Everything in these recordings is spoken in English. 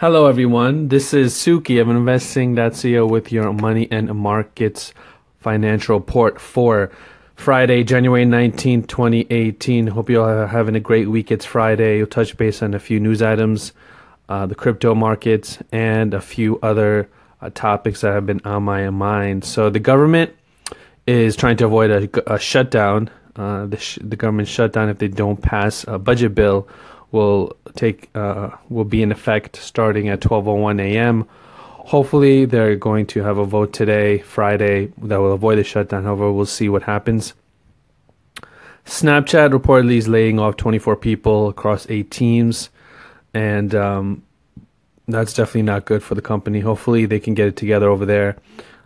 Hello, everyone. This is Suki of Investing.co with your money and markets financial report for Friday, January 19, 2018. Hope you all are having a great week. It's Friday. We'll touch base on a few news items, uh, the crypto markets, and a few other uh, topics that have been on my mind. So, the government is trying to avoid a, a shutdown. Uh, the, sh- the government shutdown if they don't pass a budget bill will take uh, will be in effect starting at 12:01 a.m. Hopefully, they're going to have a vote today, Friday, that will avoid the shutdown. However, we'll see what happens. Snapchat reportedly is laying off 24 people across eight teams, and um, that's definitely not good for the company. Hopefully, they can get it together over there.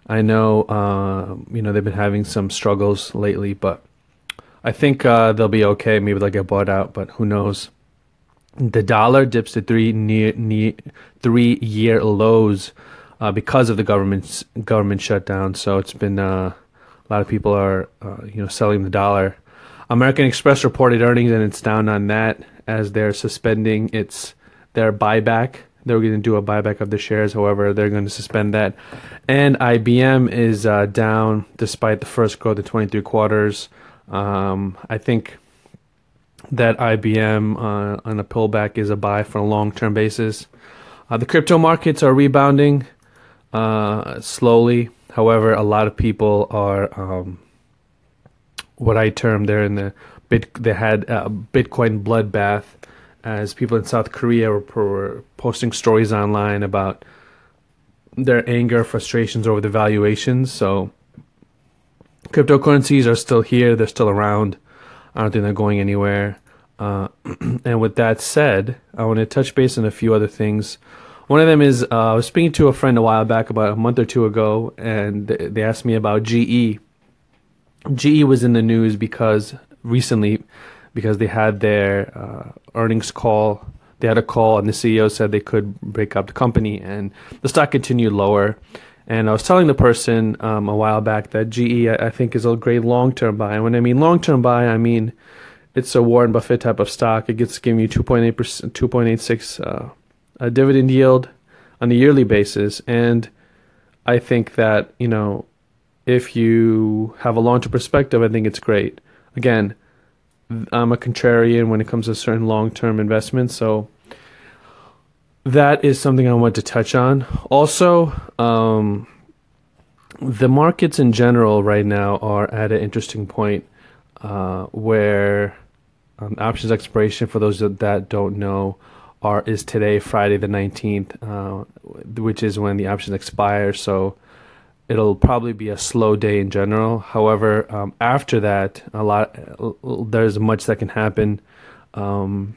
I know, uh, you know, they've been having some struggles lately, but I think uh, they'll be okay. Maybe they'll get bought out, but who knows? The dollar dips to three near, near three year lows uh, because of the government's government shutdown. So it's been uh, a lot of people are uh, you know selling the dollar. American Express reported earnings and it's down on that as they're suspending its their buyback. They're going to do a buyback of the shares. However, they're going to suspend that. And IBM is uh, down despite the first growth of 23 quarters. Um, I think that IBM uh, on a pullback is a buy for a long term basis. Uh, the crypto markets are rebounding uh, slowly. However, a lot of people are um, what I term they're in the bit. They had a Bitcoin bloodbath as people in South Korea were, were posting stories online about their anger, frustrations over the valuations. So cryptocurrencies are still here. They're still around. I don't think they're going anywhere. Uh, and with that said, I want to touch base on a few other things. One of them is uh, I was speaking to a friend a while back, about a month or two ago, and they asked me about GE. GE was in the news because recently, because they had their uh, earnings call. They had a call, and the CEO said they could break up the company, and the stock continued lower. And I was telling the person um, a while back that GE, I think, is a great long term buy. And when I mean long term buy, I mean it's a Warren Buffett type of stock. It gets giving you 2.8 percent, 2.86 uh, a dividend yield on a yearly basis, and I think that you know if you have a long term perspective, I think it's great. Again, I'm a contrarian when it comes to certain long term investments, so that is something I want to touch on. Also, um, the markets in general right now are at an interesting point uh, where um, options expiration, for those that don't know, are is today, Friday the nineteenth, uh, which is when the options expire. So it'll probably be a slow day in general. However, um, after that, a lot there's much that can happen. Um,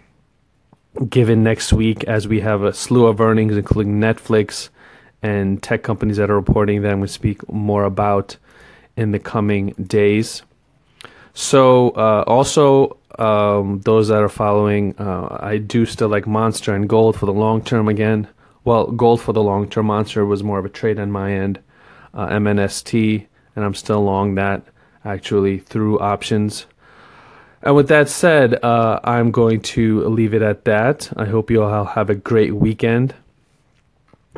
given next week, as we have a slew of earnings, including Netflix and tech companies that are reporting that I'm going to speak more about in the coming days. So, uh, also, um, those that are following, uh, I do still like Monster and Gold for the long term again. Well, Gold for the long term. Monster was more of a trade on my end. Uh, MNST, and I'm still long that actually through options. And with that said, uh, I'm going to leave it at that. I hope you all have a great weekend.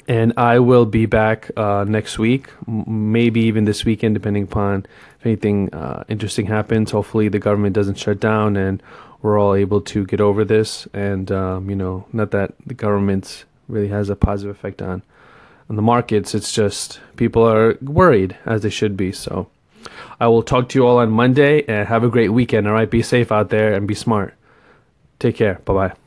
And I will be back uh, next week, maybe even this weekend, depending upon if anything uh, interesting happens. Hopefully, the government doesn't shut down and we're all able to get over this. And, um, you know, not that the government really has a positive effect on, on the markets, it's just people are worried, as they should be. So I will talk to you all on Monday and have a great weekend. All right, be safe out there and be smart. Take care. Bye bye.